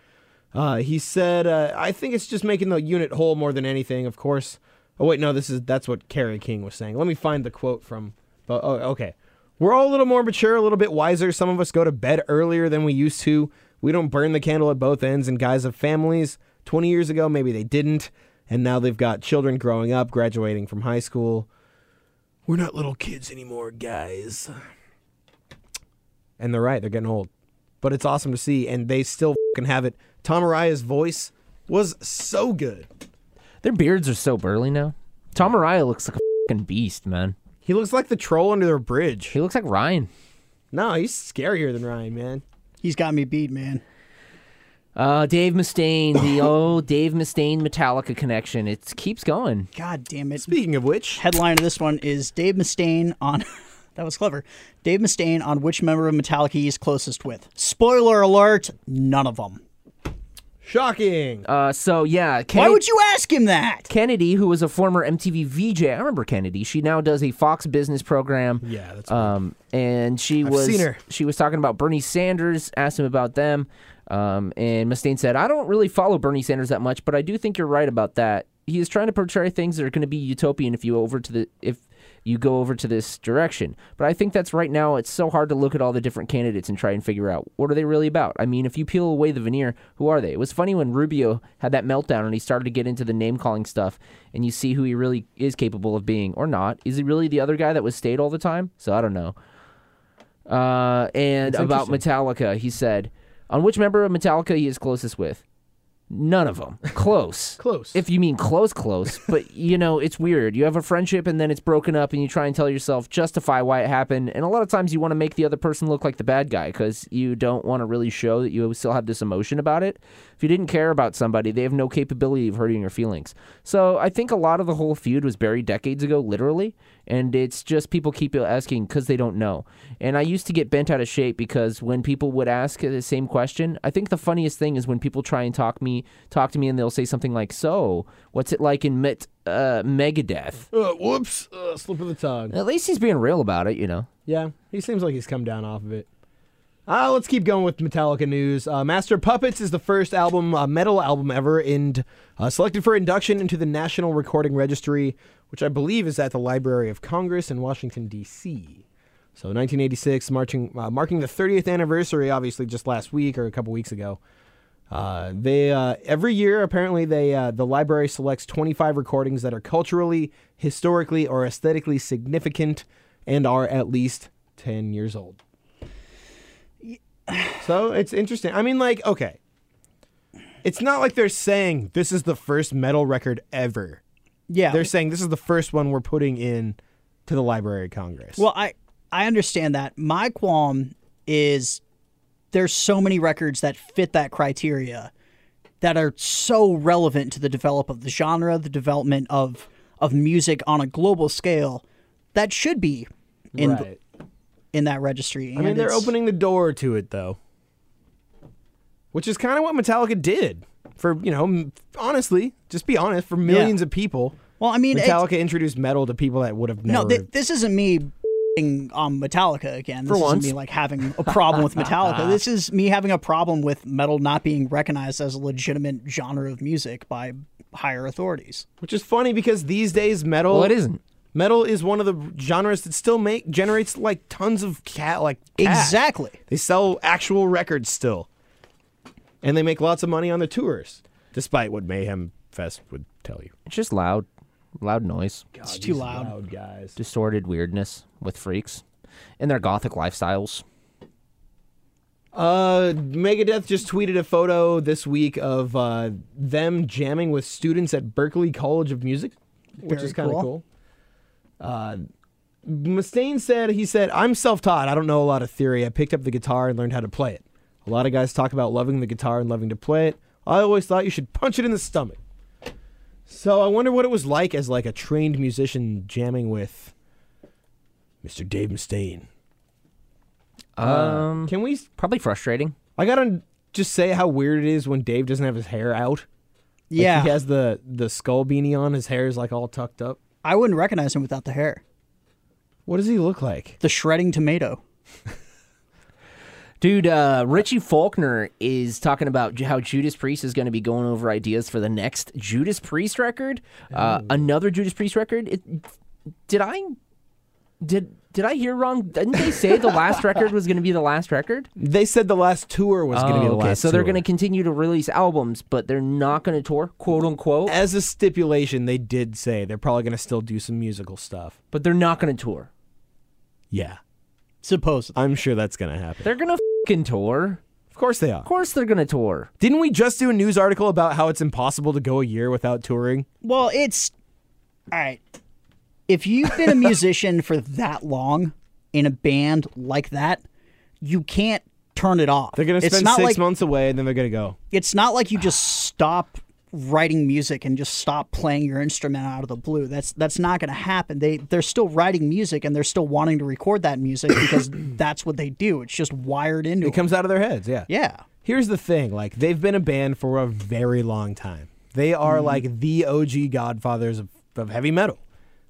Uh, he said, uh, "I think it's just making the unit whole more than anything." Of course. Oh wait, no, this is that's what Kerry King was saying. Let me find the quote from. Oh, okay. We're all a little more mature, a little bit wiser. Some of us go to bed earlier than we used to. We don't burn the candle at both ends, and guys have families. 20 years ago, maybe they didn't, and now they've got children growing up, graduating from high school. We're not little kids anymore, guys. And they're right, they're getting old. But it's awesome to see, and they still can have it. Tom Araya's voice was so good. Their beards are so burly now. Tom Araya looks like a fucking beast, man. He looks like the troll under their bridge. He looks like Ryan. No, he's scarier than Ryan, man. He's got me beat, man. Uh, Dave Mustaine, the old Dave Mustaine Metallica connection. It keeps going. God damn it. Speaking of which, Headline of this one is Dave Mustaine on. that was clever. Dave Mustaine on which member of Metallica he's closest with. Spoiler alert: none of them. shocking. Uh, so yeah, Why would you ask him that? Kennedy, who was a former MTV VJ, I remember Kennedy. She now does a Fox Business program. Yeah, that's um, and she I've was seen her. she was talking about Bernie Sanders. Asked him about them, um, and Mustaine said, "I don't really follow Bernie Sanders that much, but I do think you're right about that. He is trying to portray things that are going to be utopian if you over to the if." You go over to this direction, but I think that's right now. It's so hard to look at all the different candidates and try and figure out what are they really about. I mean, if you peel away the veneer, who are they? It was funny when Rubio had that meltdown and he started to get into the name calling stuff, and you see who he really is capable of being or not. Is he really the other guy that was stayed all the time? So I don't know. Uh, and about Metallica, he said, on which member of Metallica he is closest with? None of them. Close. Close. If you mean close, close. But, you know, it's weird. You have a friendship and then it's broken up and you try and tell yourself, justify why it happened. And a lot of times you want to make the other person look like the bad guy because you don't want to really show that you still have this emotion about it. If you didn't care about somebody, they have no capability of hurting your feelings. So I think a lot of the whole feud was buried decades ago, literally. And it's just people keep asking because they don't know. And I used to get bent out of shape because when people would ask the same question, I think the funniest thing is when people try and talk me talk to me and they'll say something like, "So, what's it like in Met, uh, Megadeth?" Uh, whoops, uh, slip of the tongue. At least he's being real about it, you know. Yeah, he seems like he's come down off of it. Uh, let's keep going with Metallica news. Uh, Master Puppets is the first album, uh, metal album ever, and uh, selected for induction into the National Recording Registry, which I believe is at the Library of Congress in Washington D.C. So 1986, marching, uh, marking the 30th anniversary, obviously just last week or a couple weeks ago. Uh, they every year apparently they the library selects 25 recordings that are culturally, historically, or aesthetically significant and are at least 10 years old. So it's interesting. I mean, like, okay, it's not like they're saying this is the first metal record ever. Yeah. They're saying this is the first one we're putting in to the Library of Congress. Well, I I understand that. My qualm is there's so many records that fit that criteria that are so relevant to the develop of the genre, the development of of music on a global scale that should be in right. In that registry. I mean, they're opening the door to it, though. Which is kind of what Metallica did for, you know, honestly, just be honest, for millions of people. Well, I mean, it's- Metallica introduced metal to people that would have never. no, th- this isn't me being on um, Metallica again. This For isn't once. me like having a problem with Metallica. this is me having a problem with metal not being recognized as a legitimate genre of music by higher authorities. which is funny because these days metal. Well, it isn't. Metal is one of the genres that still make generates like tons of cat like cash. Exactly. They sell actual records still, and they make lots of money on the tours, despite what Mayhem Fest would tell you. It's just loud, loud noise, It's too loud. Loud guys. distorted weirdness with freaks and their gothic lifestyles. Uh, Megadeth just tweeted a photo this week of uh, them jamming with students at Berklee College of Music, which Very is kind of cool. cool. Uh, Mustaine said, he said, I'm self-taught. I don't know a lot of theory. I picked up the guitar and learned how to play it. A lot of guys talk about loving the guitar and loving to play it. I always thought you should punch it in the stomach. So I wonder what it was like as like a trained musician jamming with Mr. Dave Mustaine. Um, Can we probably frustrating. I gotta just say how weird it is when Dave doesn't have his hair out. Like, Yeah, he has the the skull beanie on. His hair is like all tucked up. I wouldn't recognize him without the hair. What does he look like? The shredding tomato. Dude, uh, Richie Faulkner is talking about how Judas Priest is going to be going over ideas for the next Judas Priest record. Uh, another Judas Priest record. It, did I did did I hear wrong? Didn't they say the last record was going to be the last record? They said the last tour was going to be the Oh, okay. last. So they're going to continue to release albums, but they're not going to tour, quote unquote. as a stipulation, they did say they're probably going to still do some musical stuff. But they're not going to tour. Yeah, Supposedly. I'm sure that's going to happen. They're going to fucking tour. Of course they are. Of course, they're going to tour. Didn't we just do a news article about how it's impossible to go a year without touring? Well, it's all right. If you've been a musician for that long in a band like that, you can't turn it off. They're going to spend six like, months away and then they're going to go. It's not like you just stop writing music and just stop playing your instrument out of the blue. That's that's not going to happen. They they're still writing music and they're still wanting to record that music because that's what they do. It's just wired into It them. comes out of their heads. Yeah. Yeah. Here's the thing, like they've been a band for a very long time. They are Mm-hmm. like the OG godfathers of, of heavy metal.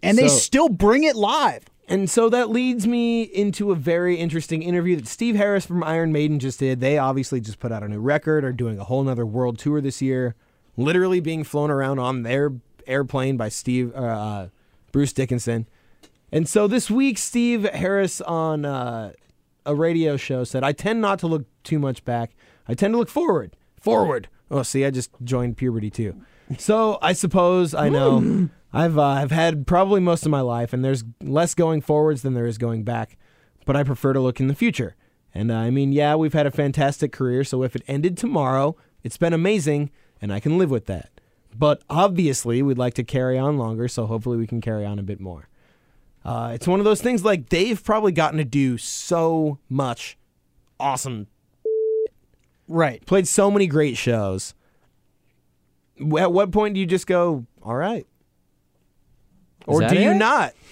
And they still bring it live. And so that leads me into a very interesting interview that Steve Harris from Iron Maiden just did. They obviously just put out a new record, are doing a whole nother world tour this year, literally being flown around on their airplane by Steve uh, uh, Bruce Dickinson. And so this week, Steve Harris on uh, a radio show said, "I tend not to look too much back. I tend to look forward. Forward. Oh, see, I just joined puberty too. So I suppose I know I've uh, I've had probably most of my life, and there's less going forwards than there is going back. But I prefer to look in the future. And uh, I mean, yeah, we've had a fantastic career. So if it ended tomorrow, it's been amazing, and I can live with that. But obviously, we'd like to carry on longer. So hopefully, we can carry on a bit more. Uh, it's one of those things like they've probably gotten to do so much awesome Right. played so many great shows. At what point do you just go, all right? Or do you not?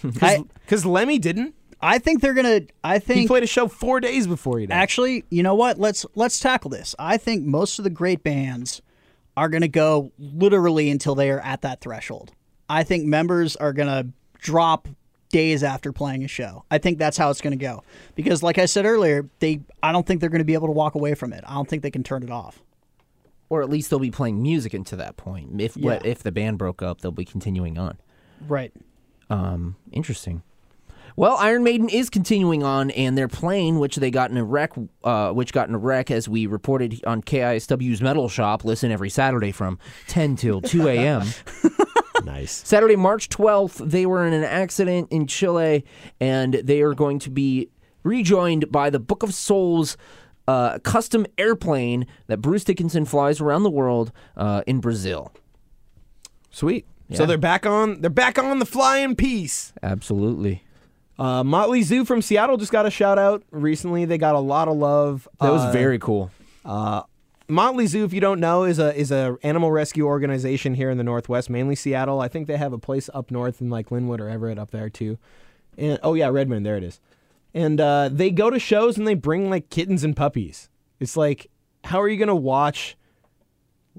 Because Lemmy didn't. I think they're gonna. I He think played a show four days before he died. actually, you know what? Let's let's tackle this. I think most of the great bands are gonna go literally until they are at that threshold. I think members are gonna drop days after playing a show. I think that's how it's gonna go because, like I said earlier, they. I don't think they're gonna be able to walk away from it. I don't think they can turn it off. Or at least they'll be playing music into that point. If Yeah. if the band broke up, they'll be continuing on. Right. Um, interesting. Well, Iron Maiden is continuing on, and their plane, which they got in a wreck, uh, which got in a wreck, as we reported on KISW's Metal Shop. Listen every Saturday from 10 till 2 a.m. nice. Saturday, March 12th, they were in an accident in Chile, and they are going to be rejoined by the Book of Souls uh, custom airplane that Bruce Dickinson flies around the world uh, in Brazil. Sweet. So they're back on. They're back on the flying piece. Absolutely. Uh, Motley Zoo from Seattle just got a shout out recently. They got a lot of love. That was Uh, very cool. Motley Zoo, if you don't know, is a is a animal rescue organization here in the Northwest, mainly Seattle. I think they have a place up north in like Lynnwood or Everett up there too. And oh yeah, Redmond, there it is. And uh, they go to shows and they bring like kittens and puppies. It's like, how are you gonna watch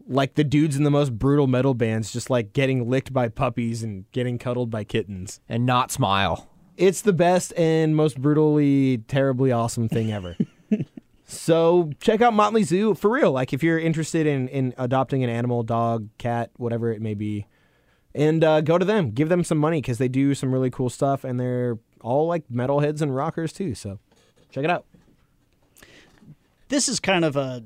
like the dudes in the most brutal metal bands just like getting licked by puppies and getting cuddled by kittens. and not smile. It's the best and most brutally, terribly awesome thing ever. so check out Motley Zoo for real. Like if you're interested in in adopting an animal, dog, cat, whatever it may be, and uh, go to them. Give them some money because they do some really cool stuff, and they're all like metalheads and rockers too. So check it out. this is kind of a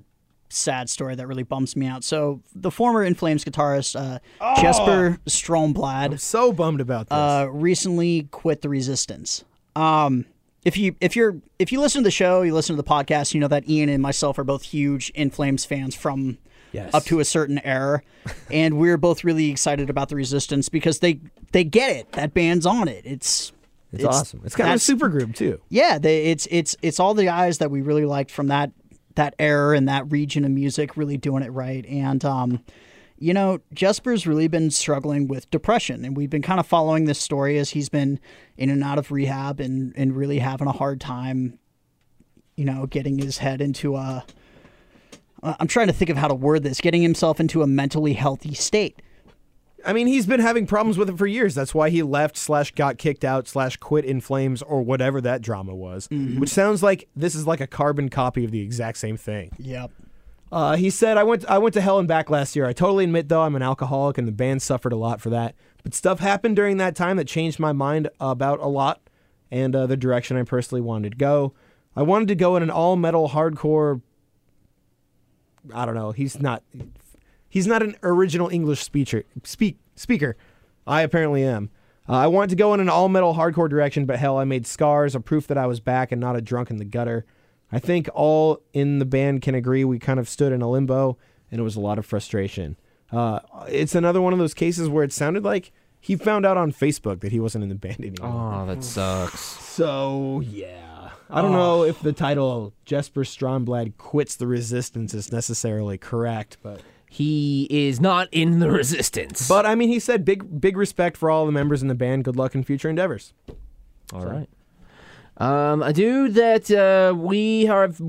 sad story that really bumps me out. So the former In Flames guitarist uh, Jesper Stromblad I'm so bummed about this. uh, recently quit the Resistance. Um, if you if you're if you listen to the show, you listen to the podcast, you know that Ian and myself are both huge In Flames fans from Yes. up to a certain era, and we're both really excited about the Resistance because they they get it. That band's on it. It's it's, awesome. It's kind of a super group too. yeah, they, it's it's it's all the guys that we really liked from that that era and that region of music really doing it right. And um, you know, Jesper's really been struggling with depression, and we've been kind of following this story as he's been in and out of rehab and and really having a hard time, you know, getting his head into a. I'm trying to think of how to word this. Getting himself into a mentally healthy state. I mean, he's been having problems with it for years. That's why he left slash got kicked out slash quit in flames or whatever that drama was. Which sounds like this is like a carbon copy of the exact same thing. Yep. Uh, he said, "I went I went to hell and back last year. I totally admit though I'm an alcoholic and the band suffered a lot for that. But stuff happened during that time that changed my mind about a lot and uh, the direction I personally wanted to go. I wanted to go in an all metal hardcore. I don't know. He's not. He's not an original English speaker. Speak speaker. I apparently am. Uh, I wanted to go in an all metal hardcore direction, but hell, I made scars, a proof that I was back and not a drunk in the gutter. I think all in the band can agree we kind of stood in a limbo, and it was a lot of frustration. Uh, it's another one of those cases where it sounded like he found out on Facebook that he wasn't in the band anymore. Oh, that sucks. So yeah, I don't know if the title Jesper Stromblad quits the resistance is necessarily correct, but He is not in the resistance. but I mean he said big big respect for all the members in the band. Good luck in future endeavors. All right. Um, a dude that uh, we have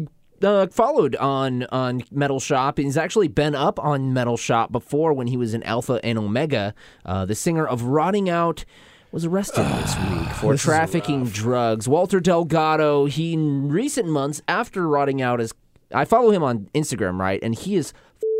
uh, followed on on Metal Shop. He's actually been up on Metal Shop before when he was in Alpha and Omega. Uh, the singer of Rotting Out was arrested this week for trafficking drugs. Walter Delgado. He in recent months after Rotting Out is. I follow him on Instagram, right, and he is.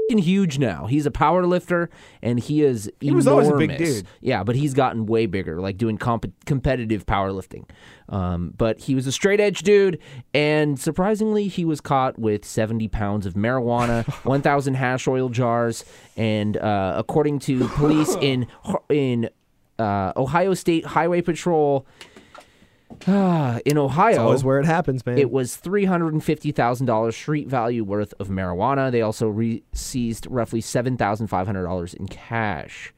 Huge now. He's a power lifter, and he is. He was always a big dude. yeah, but he's gotten way bigger, like doing comp- competitive powerlifting. Um, but he was a straight edge dude, and surprisingly, he was caught with 70 pounds of marijuana, 1,000 hash oil jars, and uh, according to police in in uh, Ohio State Highway Patrol in Ohio, Always where it happens, man. it was three hundred and fifty thousand dollars street value worth of marijuana. They also re- seized roughly seven thousand five hundred dollars in cash.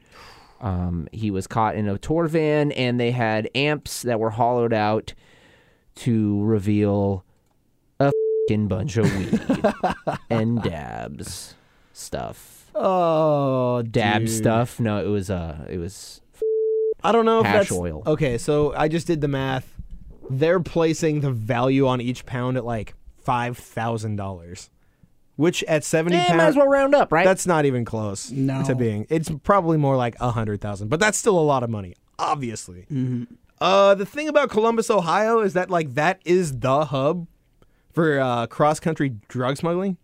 Um, he was caught in a tour van, and they had amps that were hollowed out to reveal a bunch of weed and dabs stuff. oh, Dab dude. stuff? No, it was uh, it was I don't know if Hash that's oil. okay. So I just did the math. They're placing the value on each pound at like five thousand dollars, which at seventy eh, pounds, might as well round up, right? that's not even close No. to being. It's probably more like a hundred thousand, but that's still a lot of money, obviously. Uh, the thing about Columbus, Ohio, is that like that is the hub for uh, cross country drug smuggling.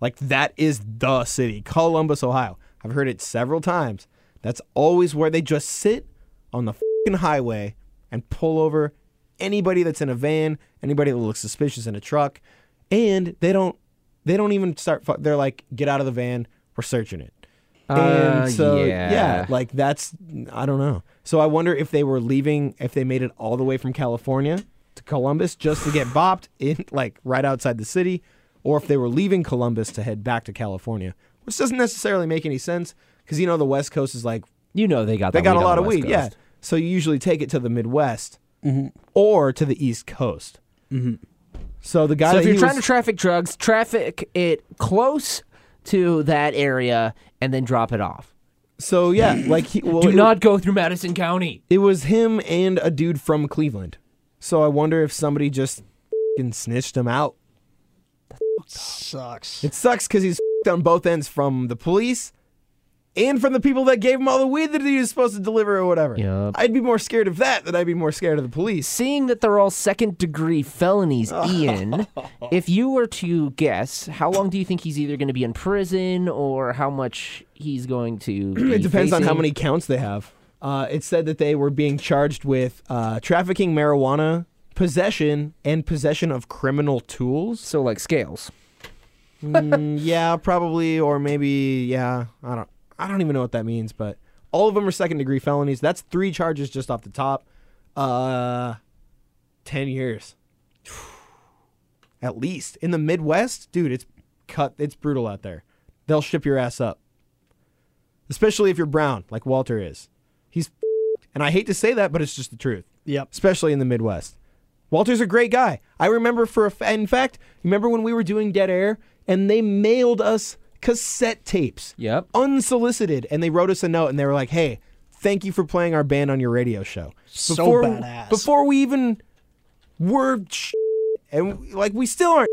Like that is the city, Columbus, Ohio. I've heard it several times. That's always where they just sit on the fing highway and pull over anybody that's in a van, anybody that looks suspicious in a truck, and they don't they don't even start. fu- They're like, get out of the van, we're searching it. And Uh, so yeah. like that's I don't know. So I wonder if they were leaving, if they made it all the way from California to Columbus just to get bopped in like right outside the city, or if they were leaving Columbus to head back to California, which doesn't necessarily make any sense because you know the West Coast is like you know they got they got a lot of weed, yeah. So you usually take it to the Midwest Mm-hmm. or to the East Coast. Mm-hmm. So the guy So if you're trying was- to traffic drugs, traffic it close to that area and then drop it off. so yeah, like he, well, Do it- not go through Madison County. It was him and a dude from Cleveland. So I wonder if somebody just fing snitched him out. Sucks. It sucks because he's on both ends from the police and from the people that gave him all the weed that he was supposed to deliver or whatever. Yup. I'd be more scared of that than I'd be more scared of the police. Seeing that they're all second degree felonies, Ian, if you were to guess, how long do you think he's either going to be in prison or how much he's going to? It depends on how many counts they have. Uh, it said that they were being charged with uh, trafficking marijuana, possession, and possession of criminal tools. So like scales. Mm, yeah, probably, or maybe yeah. I don't. I don't even know what that means, but all of them are second degree felonies. That's three charges just off the top. Uh, ten years, at least in the Midwest, dude. It's cut. It's brutal out there. They'll ship your ass up, especially if you're brown, like Walter is. He's, and I hate to say that, but it's just the truth Yep. especially in the Midwest. Walter's a great guy. I remember for a fa- in fact, remember when we were doing Dead Air and they mailed us cassette tapes, Yep. unsolicited, and they wrote us a note and they were like, "Hey, thank you for playing our band on your radio show." So before, badass. Before we even were, sh- and like we still aren't,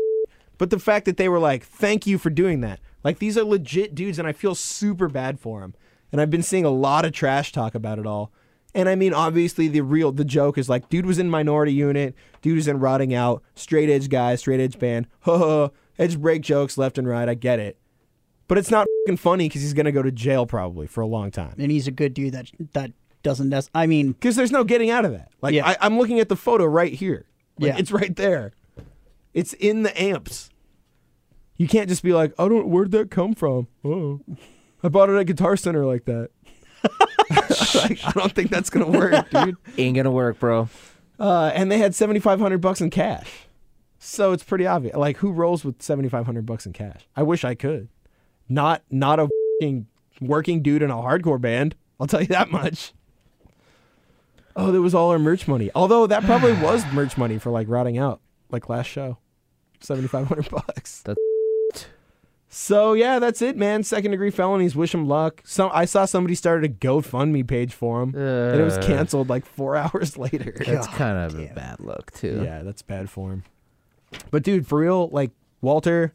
but the fact that they were like, "Thank you for doing that," like these are legit dudes, and I feel super bad for them. And I've been seeing a lot of trash talk about it all. And I mean, obviously, the real the joke is like, dude was in Minority Unit, dude was in Rotting Out, straight edge guy, straight edge band, ho ho, edge break jokes left and right. I get it, but it's not fucking funny because he's gonna go to jail probably for a long time. And he's a good dude that that doesn't. Nec- I mean, Because there's no getting out of that. Like Yeah. I, I'm looking at the photo right here. Like, Yeah. it's right there. It's in the amps. You can't just be like, I don't. Where'd that come from? Oh, I bought it at Guitar Center like that. like, I don't think that's gonna work, dude. Ain't gonna work, bro. Uh, and they had 7,500 bucks in cash, so it's pretty obvious. Like, who rolls with 7,500 bucks in cash? I wish I could. Not not a fing working dude in a hardcore band. I'll tell you that much. Oh, that was all our merch money. Although that probably was merch money for like rotting out, like last show, 7,500 bucks. That's So yeah, that's it, man. Second degree felonies. Wish him luck. Some I saw somebody started a GoFundMe page for him, and it was Uh. canceled like four hours later. That's kind of a bad look too. Yeah, that's bad for him. But dude, for real, like Walter,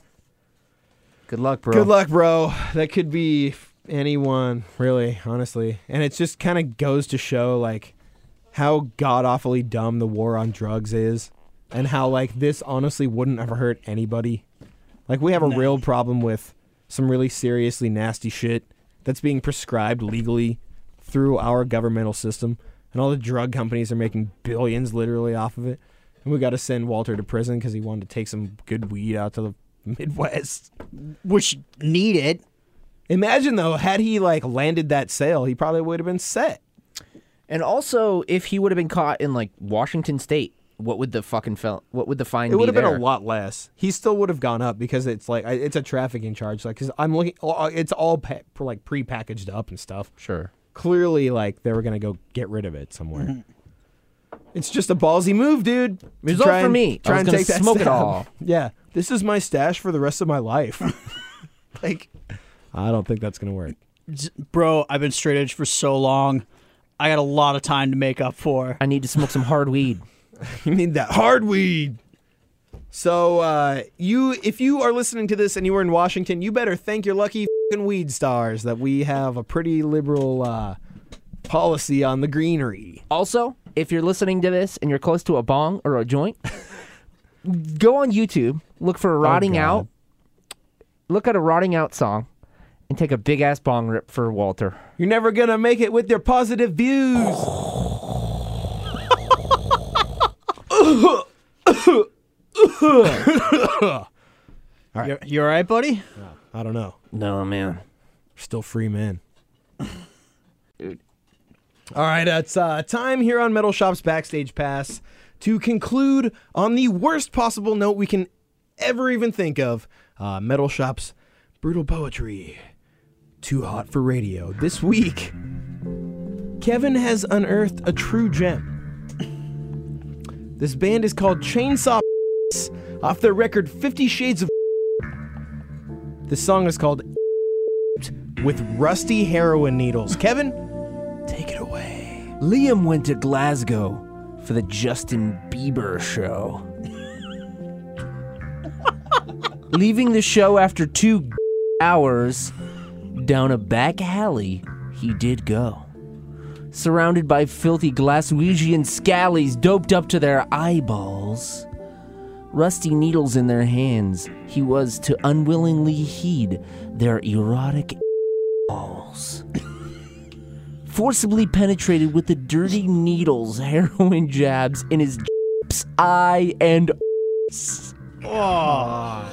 Good luck, bro. good luck, bro. That could be anyone, really, honestly. And it just kind of goes to show like how god awfully dumb the war on drugs is, and how like this honestly wouldn't ever hurt anybody. Like we have a real problem with some really seriously nasty shit that's being prescribed legally through our governmental system, and all the drug companies are making billions literally off of it. And we got to send Walter to prison because he wanted to take some good weed out to the Midwest. which needed. Imagine though, had he like landed that sale, he probably would have been set. And also, if he would have been caught in like Washington State, what would the fucking fel- what would the fine be? It would be have been a lot less. He still would have gone up because it's like it's a trafficking charge. Like, cause I'm looking, oh, it's all pa- for like pre-packaged up and stuff. Sure. Clearly, like they were gonna go get rid of it somewhere. Mm-hmm. It's just a ballsy move, dude. to Result try for and- me. I was and gonna take that smoke it all. Yeah, this is my stash for the rest of my life. like, I don't think that's gonna work. Bro, I've been straight edge for so long. I got a lot of time to make up for. I need to smoke some hard weed. You need that hard weed. So uh, you, if you are listening to this and you were in Washington, you better thank your lucky fing weed stars that we have a pretty liberal uh, policy on the greenery. Also, if you're listening to this and you're close to a bong or a joint, go on YouTube, look for a rotting God. out, look at a rotting out song, and take a big ass bong rip for Walter. You're never gonna make it with your positive views. You, you all right, buddy? I don't know. No man. Still free men. All right, it's uh, time here on Metal Shop's Backstage Pass to conclude on the worst possible note we can ever even think of. Uh, Metal Shop's brutal poetry. Too hot for radio. This week, Kevin has unearthed a true gem. This band is called Chainsaw off their record Fifty Shades of. This song is called with rusty heroin needles. Kevin, take it away. Liam went to Glasgow for the Justin Bieber show. Leaving the show after two hours, down a back alley he did go. Surrounded by filthy Glaswegian scallies doped up to their eyeballs. Rusty needles in their hands, he was to unwillingly heed their erotic balls. Forcibly penetrated with the dirty needles, heroin jabs in his eye and Oh,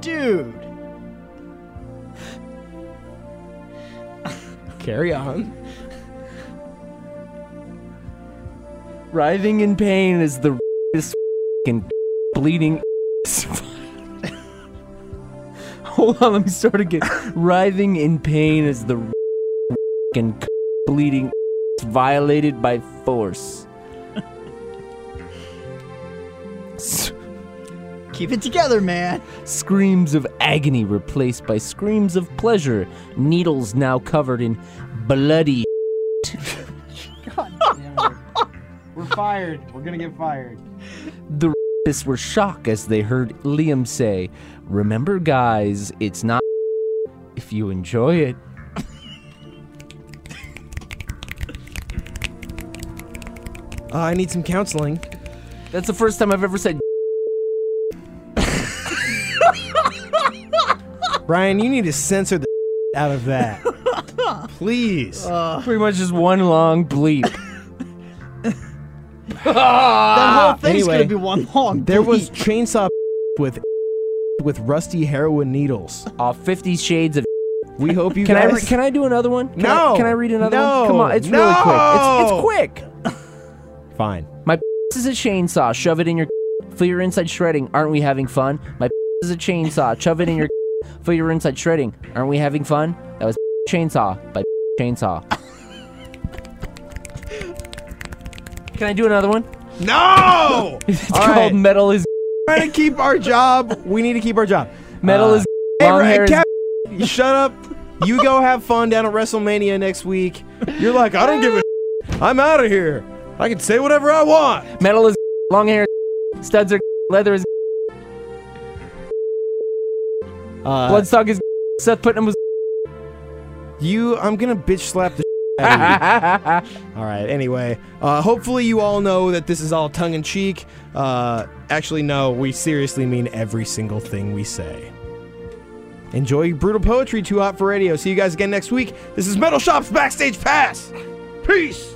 dude. Carry on. writhing in pain as the and bleeding. Hold on, let me start again. writhing in pain as the and bleeding violated by force. Keep it together, man. Screams of agony replaced by screams of pleasure. Needles now covered in bloody. God damn. We're fired. We're gonna get fired. The rapists were shocked as they heard Liam say, Remember, guys, it's not if you enjoy it. Uh, I need some counseling. That's the first time I've ever said. Brian, you need to censor the out of that. Please. Pretty much just one long bleep. that whole thing's anyway, gonna be one long. there was chainsaw with with rusty heroin needles. Aw, Fifty Shades of. We hope you Can I guys. re- can I do another one? Can No. I, can I read another No. one? Come on, it's really quick. It's, it's quick. Fine. My is a chainsaw. Shove it in your. Feel your inside shredding. Aren't we having fun? My is a chainsaw. Shove it in your. Feel your inside shredding. Aren't we having fun? That was chainsaw by chainsaw. Can I do another one? No. It's All called right. metal is trying to keep our job. We need to keep our job. metal Uh, is Hey, long hair is Cap- you shut up. You go have fun down at WrestleMania next week. You're like, I don't give a. I'm out of here. I can say whatever I want. metal is long hair. is Studs are leather is Uh, bloodstock is Seth Putnam was. you, I'm gonna bitch slap the. out of you. All right. Anyway, uh, hopefully you all know that this is all tongue in cheek. Uh, actually, no, we seriously mean every single thing we say. Enjoy brutal poetry. Too hot for radio. See you guys again next week. This is Metal Shop's backstage pass. Peace.